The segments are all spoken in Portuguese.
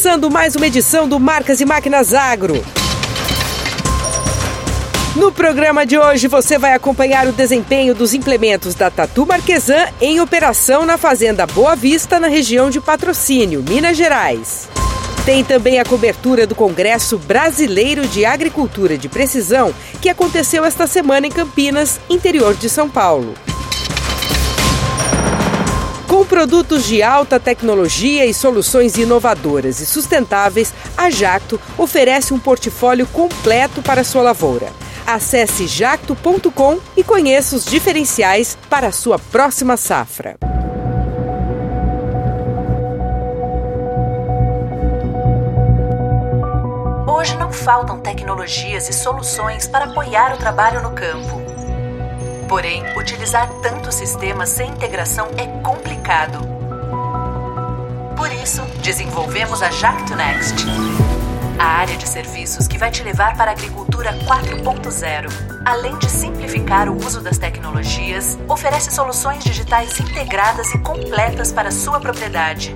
Começando mais uma edição do Marcas e Máquinas Agro. No programa de hoje você vai acompanhar o desempenho dos implementos da Tatu Marquesan em operação na Fazenda Boa Vista, na região de Patrocínio, Minas Gerais. Tem também a cobertura do Congresso Brasileiro de Agricultura de Precisão, que aconteceu esta semana em Campinas, interior de São Paulo. Com produtos de alta tecnologia e soluções inovadoras e sustentáveis, a Jacto oferece um portfólio completo para sua lavoura. Acesse jacto.com e conheça os diferenciais para a sua próxima safra. Hoje não faltam tecnologias e soluções para apoiar o trabalho no campo. Porém, utilizar tantos sistemas sem integração é complicado. Por isso, desenvolvemos a Jacto Next, a área de serviços que vai te levar para a agricultura 4.0. Além de simplificar o uso das tecnologias, oferece soluções digitais integradas e completas para a sua propriedade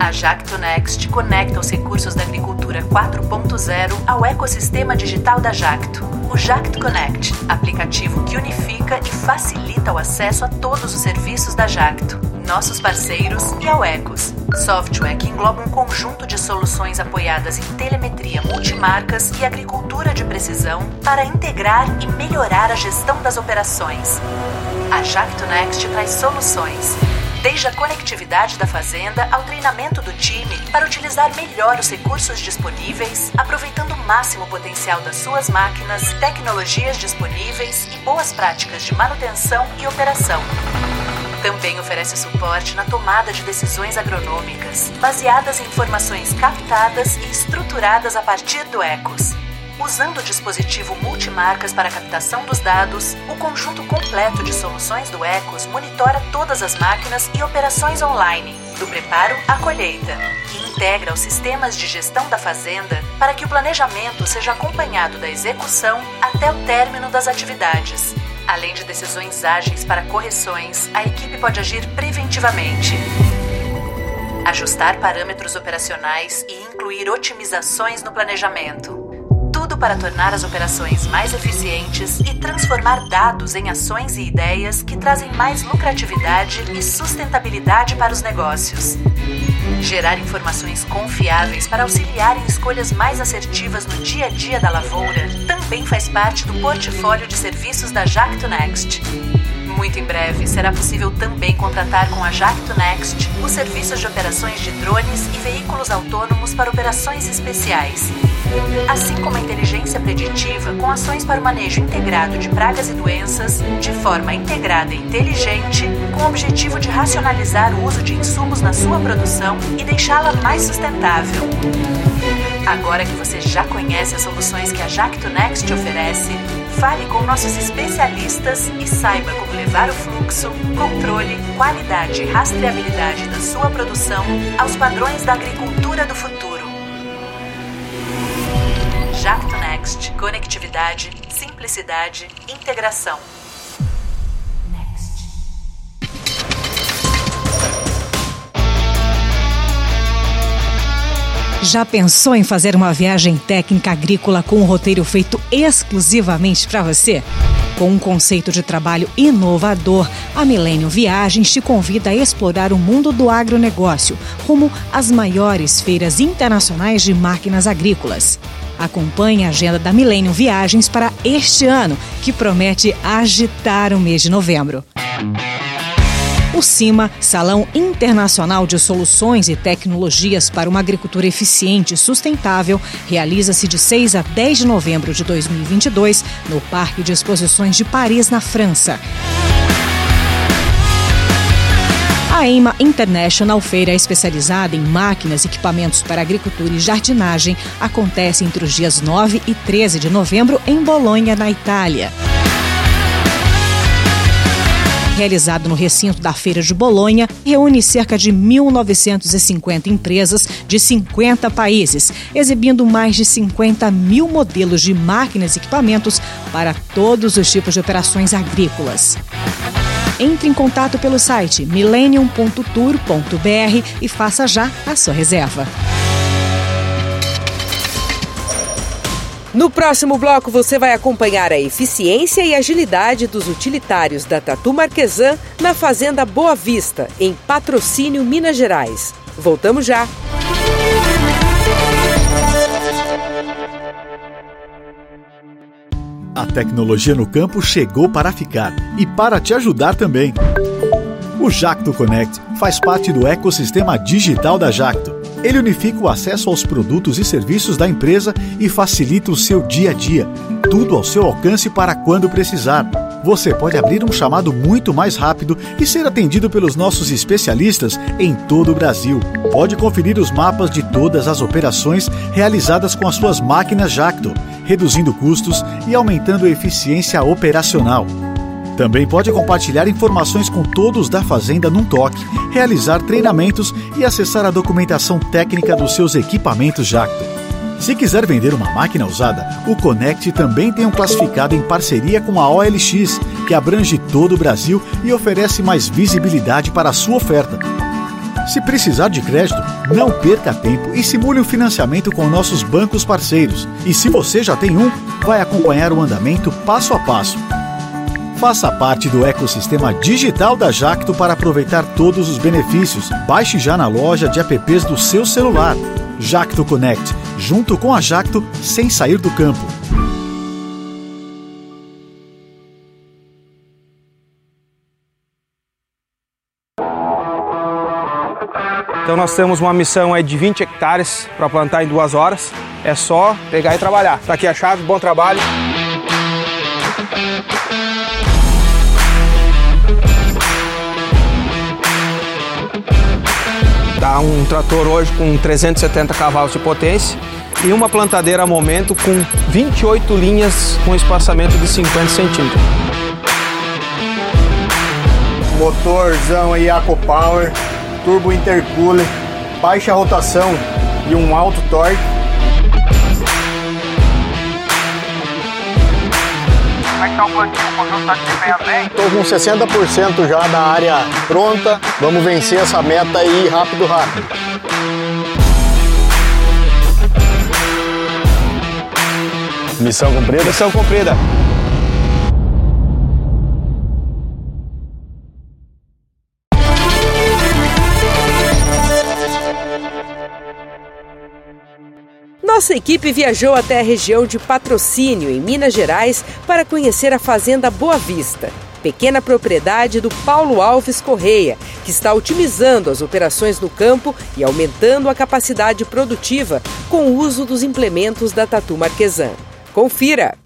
a Jacto Next conecta os recursos da agricultura 4.0 ao ecossistema digital da Jacto. O Jacto Connect, aplicativo que unifica e facilita o acesso a todos os serviços da Jacto, nossos parceiros e ao Ecos, software que engloba um conjunto de soluções apoiadas em telemetria multimarcas e agricultura de precisão para integrar e melhorar a gestão das operações. A Jacto Next traz soluções Desde a conectividade da fazenda ao treinamento do time para utilizar melhor os recursos disponíveis, aproveitando o máximo potencial das suas máquinas, tecnologias disponíveis e boas práticas de manutenção e operação. Também oferece suporte na tomada de decisões agronômicas, baseadas em informações captadas e estruturadas a partir do ECOS Usando o dispositivo multimarcas para captação dos dados, o conjunto completo de soluções do Ecos monitora todas as máquinas e operações online, do preparo à colheita, e integra os sistemas de gestão da fazenda para que o planejamento seja acompanhado da execução até o término das atividades. Além de decisões ágeis para correções, a equipe pode agir preventivamente ajustar parâmetros operacionais e incluir otimizações no planejamento tudo para tornar as operações mais eficientes e transformar dados em ações e ideias que trazem mais lucratividade e sustentabilidade para os negócios. Gerar informações confiáveis para auxiliar em escolhas mais assertivas no dia a dia da lavoura também faz parte do portfólio de serviços da Jacto Next. Muito em breve será possível também contratar com a Jacto Next os serviços de operações de drones e veículos autônomos para operações especiais assim como a inteligência preditiva com ações para o manejo integrado de pragas e doenças, de forma integrada e inteligente, com o objetivo de racionalizar o uso de insumos na sua produção e deixá-la mais sustentável. Agora que você já conhece as soluções que a Jacto Next oferece, fale com nossos especialistas e saiba como levar o fluxo, controle, qualidade e rastreabilidade da sua produção aos padrões da agricultura do futuro. Jacto Next. Conectividade, simplicidade, integração. Já pensou em fazer uma viagem técnica agrícola com um roteiro feito exclusivamente para você? Com um conceito de trabalho inovador, a Milênio Viagens te convida a explorar o mundo do agronegócio, rumo às maiores feiras internacionais de máquinas agrícolas. Acompanhe a agenda da Millennium Viagens para este ano, que promete agitar o mês de novembro. O CIMA, Salão Internacional de Soluções e Tecnologias para uma Agricultura Eficiente e Sustentável, realiza-se de 6 a 10 de novembro de 2022 no Parque de Exposições de Paris, na França. A EIMA International, feira especializada em máquinas e equipamentos para agricultura e jardinagem, acontece entre os dias 9 e 13 de novembro em Bolonha, na Itália realizado no recinto da Feira de Bolonha, reúne cerca de 1.950 empresas de 50 países, exibindo mais de 50 mil modelos de máquinas e equipamentos para todos os tipos de operações agrícolas. Entre em contato pelo site millennium.tour.br e faça já a sua reserva. No próximo bloco, você vai acompanhar a eficiência e agilidade dos utilitários da Tatu Marquesan na Fazenda Boa Vista, em Patrocínio, Minas Gerais. Voltamos já! A tecnologia no campo chegou para ficar e para te ajudar também. O Jacto Connect faz parte do ecossistema digital da Jacto. Ele unifica o acesso aos produtos e serviços da empresa e facilita o seu dia a dia. Tudo ao seu alcance para quando precisar. Você pode abrir um chamado muito mais rápido e ser atendido pelos nossos especialistas em todo o Brasil. Pode conferir os mapas de todas as operações realizadas com as suas máquinas Jacto, reduzindo custos e aumentando a eficiência operacional. Também pode compartilhar informações com todos da Fazenda num toque, realizar treinamentos e acessar a documentação técnica dos seus equipamentos Jacto. Se quiser vender uma máquina usada, o Connect também tem um classificado em parceria com a OLX, que abrange todo o Brasil e oferece mais visibilidade para a sua oferta. Se precisar de crédito, não perca tempo e simule o um financiamento com nossos bancos parceiros. E se você já tem um, vai acompanhar o andamento passo a passo. Faça parte do ecossistema digital da Jacto para aproveitar todos os benefícios. Baixe já na loja de apps do seu celular. Jacto Connect, junto com a Jacto, sem sair do campo. Então nós temos uma missão aí de 20 hectares para plantar em duas horas. É só pegar e trabalhar. Tá aqui a chave, bom trabalho. Tá um trator hoje com 370 cavalos de potência e uma plantadeira a momento com 28 linhas com espaçamento de 50 centímetros. Motorzão aí Power, turbo intercooler, baixa rotação e um alto torque. Como é que tá o plantio? O conjunto tá? Estou com 60% já da área pronta. Vamos vencer essa meta aí rápido, rápido. Missão cumprida? Missão cumprida. Nossa equipe viajou até a região de Patrocínio, em Minas Gerais, para conhecer a Fazenda Boa Vista, pequena propriedade do Paulo Alves Correia, que está otimizando as operações no campo e aumentando a capacidade produtiva com o uso dos implementos da Tatu Marquesan. Confira!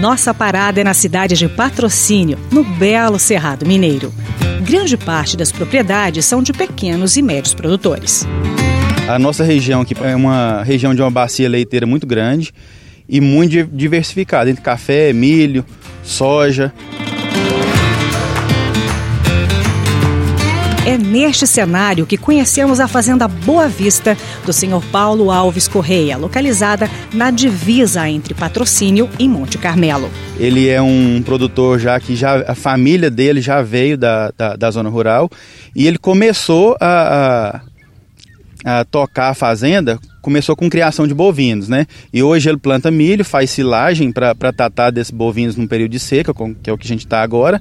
Nossa parada é na cidade de Patrocínio, no belo Cerrado Mineiro. Grande parte das propriedades são de pequenos e médios produtores. A nossa região aqui é uma região de uma bacia leiteira muito grande e muito diversificada, entre café, milho, soja. É neste cenário que conhecemos a Fazenda Boa Vista do senhor Paulo Alves Correia, localizada na divisa entre Patrocínio e Monte Carmelo. Ele é um produtor já que já a família dele já veio da, da, da zona rural e ele começou a, a, a tocar a fazenda começou com criação de bovinos, né? E hoje ele planta milho, faz silagem para tratar desses bovinos num período de seca, que é o que a gente está agora.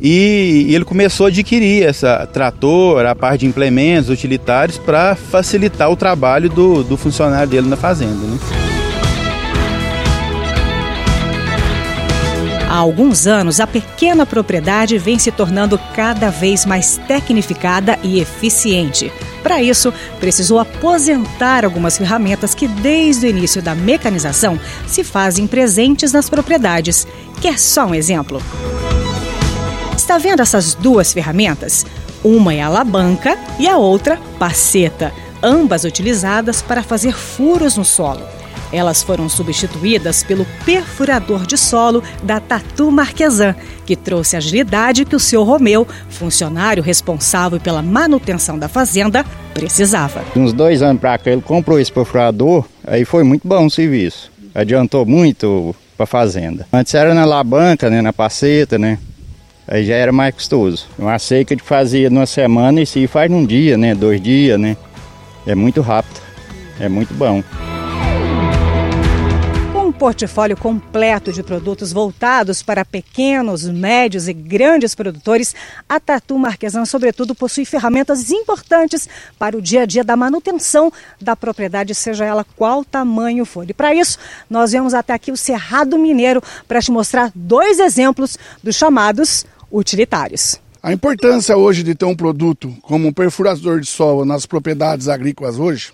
E, e, ele começou a adquirir essa trator, a parte de implementos utilitários para facilitar o trabalho do, do funcionário dele na fazenda. Né? Há alguns anos, a pequena propriedade vem se tornando cada vez mais tecnificada e eficiente. Para isso, precisou aposentar algumas ferramentas que, desde o início da mecanização, se fazem presentes nas propriedades. Quer só um exemplo? Está vendo essas duas ferramentas? Uma é a alavanca e a outra, paceta, ambas utilizadas para fazer furos no solo. Elas foram substituídas pelo perfurador de solo da Tatu Marquesan, que trouxe a agilidade que o senhor Romeu, funcionário responsável pela manutenção da fazenda, precisava. Uns dois anos para cá ele comprou esse perfurador, aí foi muito bom o serviço. Adiantou muito para a fazenda. Antes era na alavanca, né, na paceta, né? Aí já era mais custoso. Uma seca de fazia numa semana e se faz num dia, né? Dois dias, né? É muito rápido. É muito bom um portfólio completo de produtos voltados para pequenos, médios e grandes produtores, a Tatu Marquesan, sobretudo, possui ferramentas importantes para o dia a dia da manutenção da propriedade, seja ela qual tamanho for. E para isso, nós viemos até aqui o Cerrado Mineiro para te mostrar dois exemplos dos chamados utilitários. A importância hoje de ter um produto como um perfurador de solo nas propriedades agrícolas hoje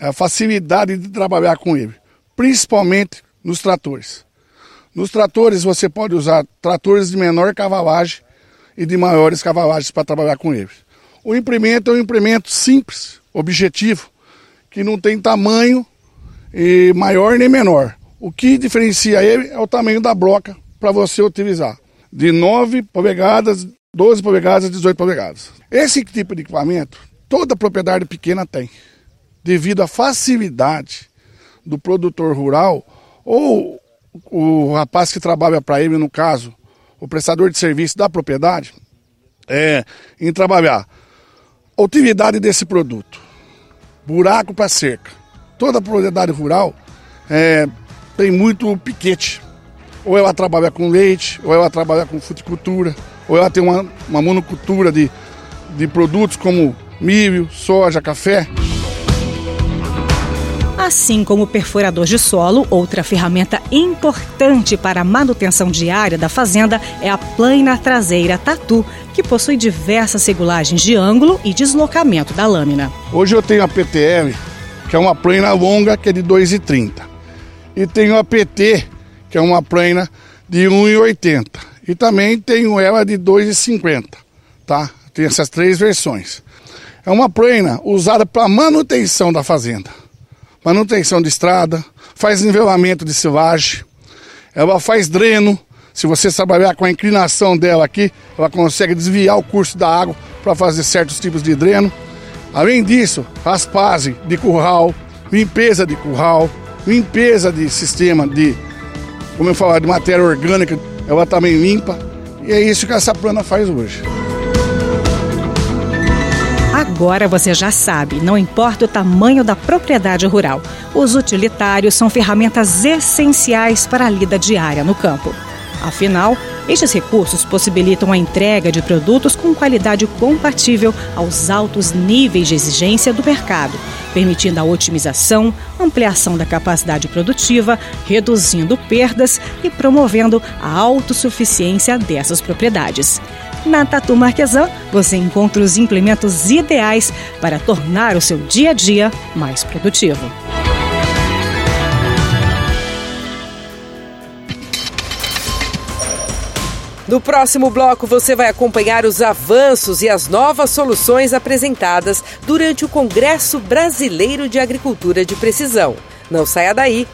é a facilidade de trabalhar com ele principalmente nos tratores. Nos tratores você pode usar tratores de menor cavalagem e de maiores cavalagens para trabalhar com eles. O implemento é um implemento simples, objetivo, que não tem tamanho maior nem menor. O que diferencia ele é o tamanho da broca para você utilizar. De 9 polegadas, 12 polegadas, 18 polegadas. Esse tipo de equipamento, toda propriedade pequena tem, devido à facilidade do produtor rural ou o rapaz que trabalha para ele, no caso, o prestador de serviço da propriedade, é, em trabalhar a utilidade desse produto. Buraco para cerca. Toda propriedade rural é, tem muito piquete. Ou ela trabalha com leite, ou ela trabalha com fruticultura, ou ela tem uma, uma monocultura de, de produtos como milho, soja, café. Assim como o perfurador de solo, outra ferramenta importante para a manutenção diária da fazenda é a plana traseira Tatu, que possui diversas regulagens de ângulo e deslocamento da lâmina. Hoje eu tenho a PTL, que é uma plana longa, que é de 2,30. E tenho a PT, que é uma plana de 1,80. E também tenho ela de 2,50, tá? Tem essas três versões. É uma plana usada para manutenção da fazenda manutenção de estrada, faz nivelamento de silagem, ela faz dreno. Se você trabalhar com a inclinação dela aqui, ela consegue desviar o curso da água para fazer certos tipos de dreno. Além disso, raspagem de curral, limpeza de curral, limpeza de sistema de, como eu falar, de matéria orgânica, ela também limpa. E é isso que essa plana faz hoje. Agora você já sabe, não importa o tamanho da propriedade rural, os utilitários são ferramentas essenciais para a lida diária no campo. Afinal, estes recursos possibilitam a entrega de produtos com qualidade compatível aos altos níveis de exigência do mercado, permitindo a otimização, ampliação da capacidade produtiva, reduzindo perdas e promovendo a autossuficiência dessas propriedades. Na Tatu Marquesan, você encontra os implementos ideais para tornar o seu dia a dia mais produtivo. No próximo bloco, você vai acompanhar os avanços e as novas soluções apresentadas durante o Congresso Brasileiro de Agricultura de Precisão. Não saia daí!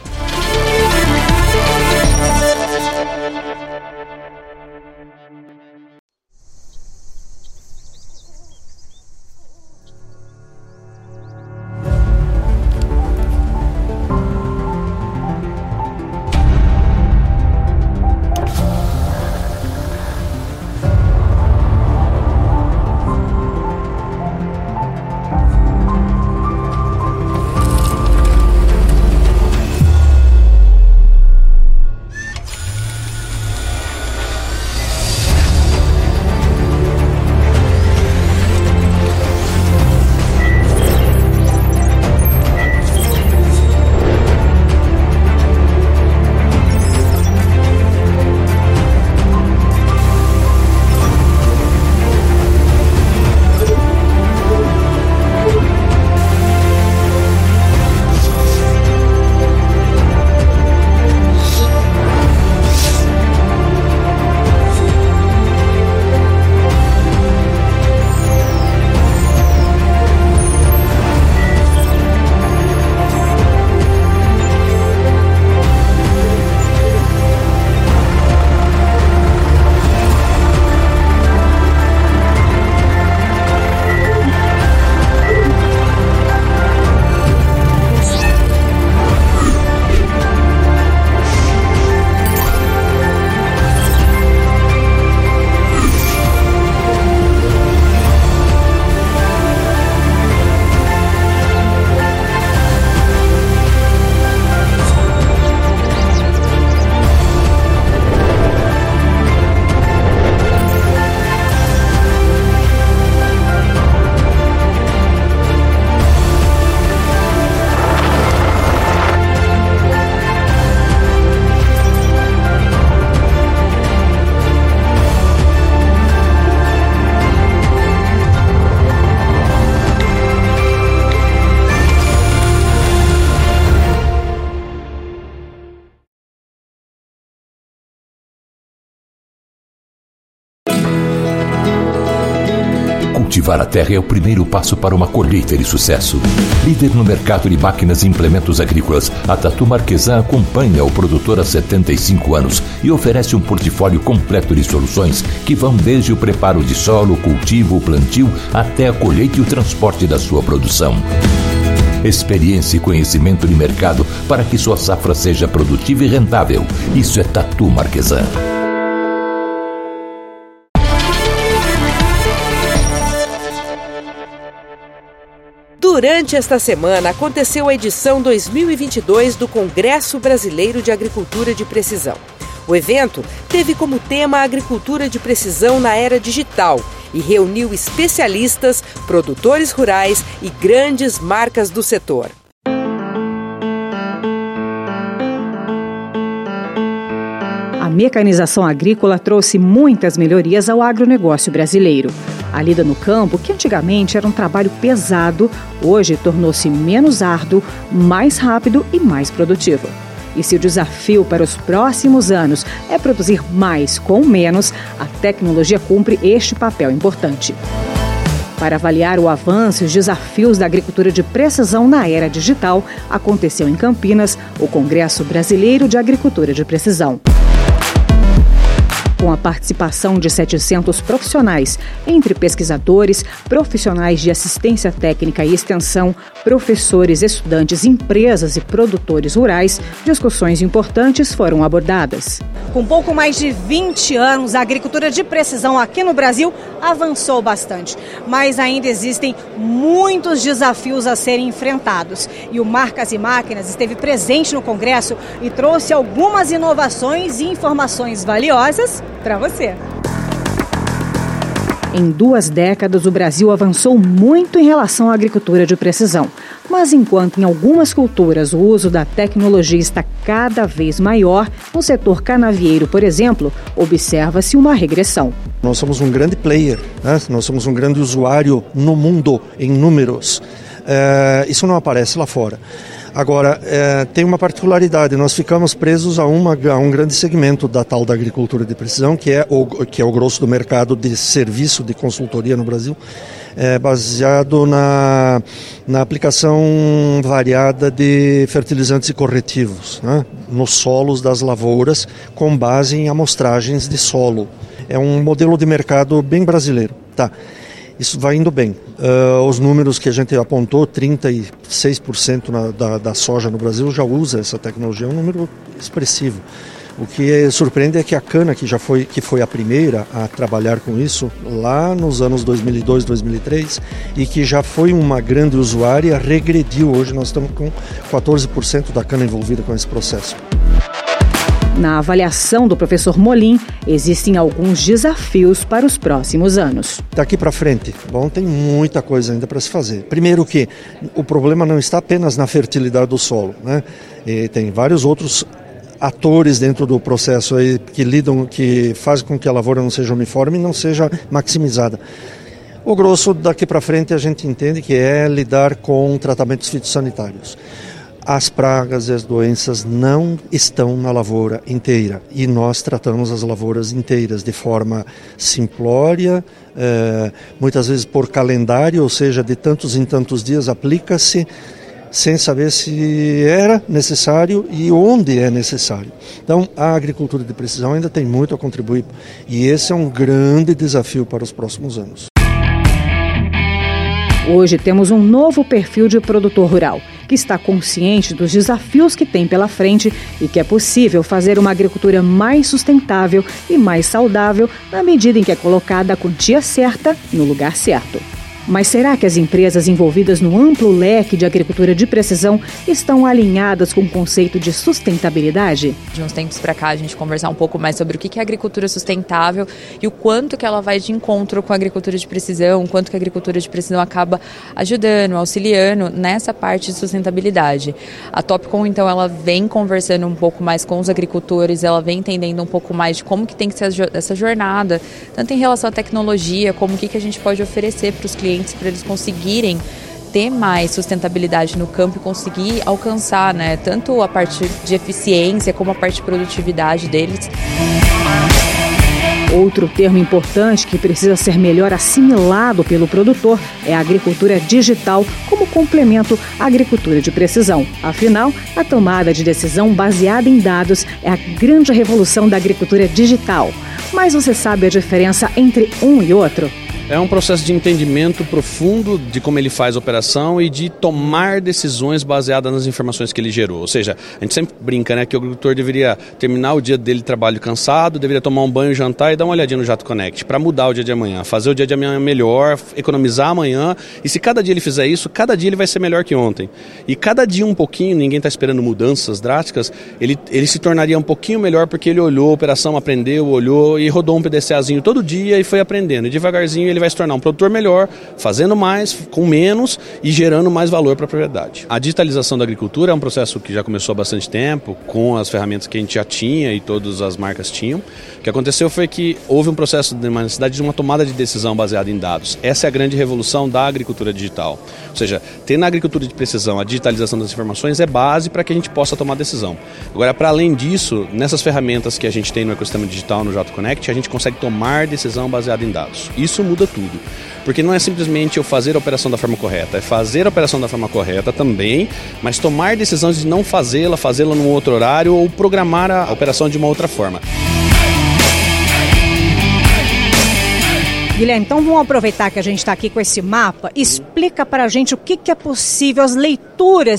Cultivar a terra é o primeiro passo para uma colheita de sucesso. Líder no mercado de máquinas e implementos agrícolas, a Tatu Marquesan acompanha o produtor há 75 anos e oferece um portfólio completo de soluções que vão desde o preparo de solo, cultivo, plantio, até a colheita e o transporte da sua produção experiência e conhecimento de mercado para que sua safra seja produtiva e rentável. Isso é Tatu Marquesan. Durante esta semana aconteceu a edição 2022 do Congresso Brasileiro de Agricultura de Precisão. O evento teve como tema a agricultura de precisão na era digital e reuniu especialistas, produtores rurais e grandes marcas do setor. Mecanização agrícola trouxe muitas melhorias ao agronegócio brasileiro. A lida no campo, que antigamente era um trabalho pesado, hoje tornou-se menos árduo, mais rápido e mais produtivo. E se o desafio para os próximos anos é produzir mais com menos, a tecnologia cumpre este papel importante. Para avaliar o avanço e os desafios da agricultura de precisão na era digital, aconteceu em Campinas o Congresso Brasileiro de Agricultura de Precisão com a participação de 700 profissionais, entre pesquisadores, profissionais de assistência técnica e extensão, professores, estudantes, empresas e produtores rurais, discussões importantes foram abordadas. Com pouco mais de 20 anos, a agricultura de precisão aqui no Brasil avançou bastante, mas ainda existem muitos desafios a serem enfrentados. E o Marcas e Máquinas esteve presente no Congresso e trouxe algumas inovações e informações valiosas para você. Em duas décadas, o Brasil avançou muito em relação à agricultura de precisão. Mas enquanto em algumas culturas o uso da tecnologia está cada vez maior, no setor canavieiro, por exemplo, observa-se uma regressão. Nós somos um grande player, né? nós somos um grande usuário no mundo em números. É, isso não aparece lá fora. Agora, é, tem uma particularidade, nós ficamos presos a, uma, a um grande segmento da tal da agricultura de precisão, que é o, que é o grosso do mercado de serviço de consultoria no Brasil, é, baseado na, na aplicação variada de fertilizantes e corretivos né, nos solos das lavouras, com base em amostragens de solo. É um modelo de mercado bem brasileiro. Tá isso vai indo bem. Uh, os números que a gente apontou, 36% na, da, da soja no Brasil já usa essa tecnologia, é um número expressivo. O que surpreende é que a cana, que já foi, que foi a primeira a trabalhar com isso lá nos anos 2002, 2003, e que já foi uma grande usuária, regrediu. Hoje nós estamos com 14% da cana envolvida com esse processo. Na avaliação do professor Molim, existem alguns desafios para os próximos anos. Daqui para frente, bom, tem muita coisa ainda para se fazer. Primeiro que o problema não está apenas na fertilidade do solo, né? E tem vários outros atores dentro do processo aí que lidam, que fazem com que a lavoura não seja uniforme e não seja maximizada. O grosso daqui para frente a gente entende que é lidar com tratamentos fitossanitários as pragas e as doenças não estão na lavoura inteira e nós tratamos as lavouras inteiras de forma simplória, eh, muitas vezes por calendário, ou seja, de tantos em tantos dias aplica-se sem saber se era necessário e onde é necessário. Então, a agricultura de precisão ainda tem muito a contribuir e esse é um grande desafio para os próximos anos. Hoje temos um novo perfil de produtor rural que está consciente dos desafios que tem pela frente e que é possível fazer uma agricultura mais sustentável e mais saudável na medida em que é colocada a quantia certa no lugar certo. Mas será que as empresas envolvidas no amplo leque de agricultura de precisão estão alinhadas com o conceito de sustentabilidade? De uns tempos para cá, a gente conversar um pouco mais sobre o que é agricultura sustentável e o quanto que ela vai de encontro com a agricultura de precisão, o quanto que a agricultura de precisão acaba ajudando, auxiliando nessa parte de sustentabilidade. A Topcom, então, ela vem conversando um pouco mais com os agricultores, ela vem entendendo um pouco mais de como que tem que ser essa jornada, tanto em relação à tecnologia, como o que, que a gente pode oferecer para os clientes clientes para eles conseguirem ter mais sustentabilidade no campo e conseguir alcançar, né, tanto a parte de eficiência como a parte de produtividade deles. Outro termo importante que precisa ser melhor assimilado pelo produtor é a agricultura digital como complemento à agricultura de precisão. Afinal, a tomada de decisão baseada em dados é a grande revolução da agricultura digital. Mas você sabe a diferença entre um e outro? É um processo de entendimento profundo de como ele faz a operação e de tomar decisões baseadas nas informações que ele gerou. Ou seja, a gente sempre brinca né, que o agricultor deveria terminar o dia dele de trabalho cansado, deveria tomar um banho, jantar e dar uma olhadinha no Jato Connect para mudar o dia de amanhã, fazer o dia de amanhã melhor, economizar amanhã. E se cada dia ele fizer isso, cada dia ele vai ser melhor que ontem. E cada dia um pouquinho, ninguém está esperando mudanças drásticas, ele, ele se tornaria um pouquinho melhor porque ele olhou a operação, aprendeu, olhou e rodou um PDCAzinho todo dia e foi aprendendo. E devagarzinho ele vai se tornar um produtor melhor, fazendo mais, com menos e gerando mais valor para a propriedade. A digitalização da agricultura é um processo que já começou há bastante tempo, com as ferramentas que a gente já tinha e todas as marcas tinham. O que aconteceu foi que houve um processo de uma necessidade de uma tomada de decisão baseada em dados. Essa é a grande revolução da agricultura digital. Ou seja, ter na agricultura de precisão a digitalização das informações é base para que a gente possa tomar decisão. Agora, para além disso, nessas ferramentas que a gente tem no ecossistema digital, no Jato Connect, a gente consegue tomar decisão baseada em dados. Isso muda tudo. Porque não é simplesmente eu fazer a operação da forma correta, é fazer a operação da forma correta também, mas tomar decisões de não fazê-la, fazê-la num outro horário ou programar a operação de uma outra forma. Guilherme, então vamos aproveitar que a gente está aqui com esse mapa. Explica para a gente o que, que é possível, as leituras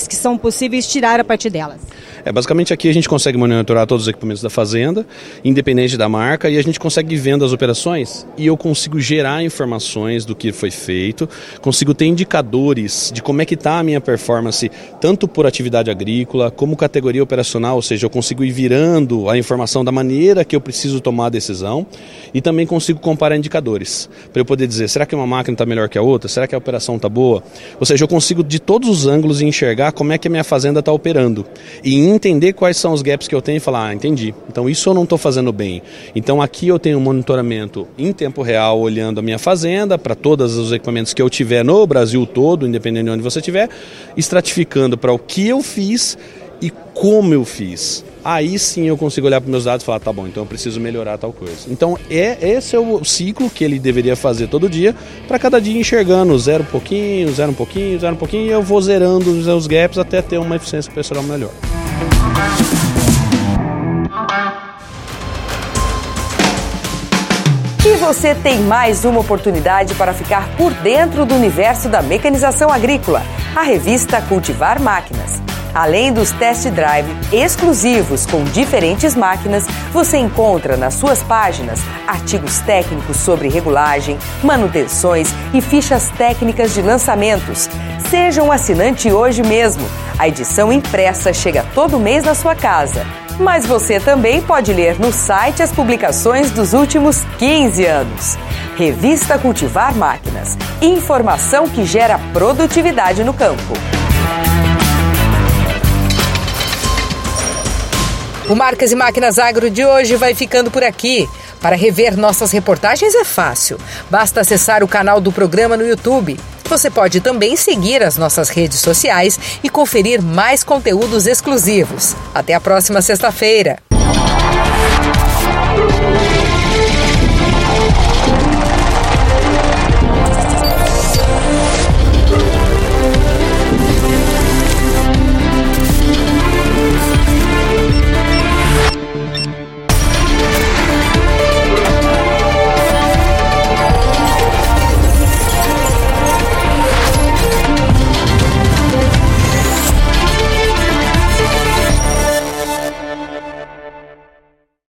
que são possíveis tirar a partir delas. É, basicamente aqui a gente consegue monitorar todos os equipamentos da fazenda, independente da marca, e a gente consegue vendo as operações e eu consigo gerar informações do que foi feito, consigo ter indicadores de como é que está a minha performance, tanto por atividade agrícola como categoria operacional, ou seja, eu consigo ir virando a informação da maneira que eu preciso tomar a decisão e também consigo comparar indicadores para eu poder dizer, será que uma máquina está melhor que a outra? Será que a operação está boa? Ou seja, eu consigo de todos os ângulos enxergar como é que a minha fazenda está operando e entender quais são os gaps que eu tenho e falar, ah, entendi. Então isso eu não estou fazendo bem. Então aqui eu tenho um monitoramento em tempo real, olhando a minha fazenda, para todos os equipamentos que eu tiver no Brasil todo, independente de onde você estiver, estratificando para o que eu fiz e como eu fiz. Aí sim eu consigo olhar para meus dados e falar, tá bom, então eu preciso melhorar tal coisa. Então é esse é o ciclo que ele deveria fazer todo dia, para cada dia enxergando zero um pouquinho, zero um pouquinho, zero um pouquinho, e eu vou zerando os gaps até ter uma eficiência operacional melhor. E você tem mais uma oportunidade para ficar por dentro do universo da mecanização agrícola. A revista Cultivar Máquinas. Além dos test drive exclusivos com diferentes máquinas, você encontra nas suas páginas artigos técnicos sobre regulagem, manutenções e fichas técnicas de lançamentos. Seja um assinante hoje mesmo. A edição impressa chega todo mês na sua casa. Mas você também pode ler no site as publicações dos últimos 15 anos. Revista Cultivar Máquinas. Informação que gera produtividade no campo. O Marcas e Máquinas Agro de hoje vai ficando por aqui. Para rever nossas reportagens é fácil. Basta acessar o canal do programa no YouTube. Você pode também seguir as nossas redes sociais e conferir mais conteúdos exclusivos. Até a próxima sexta-feira.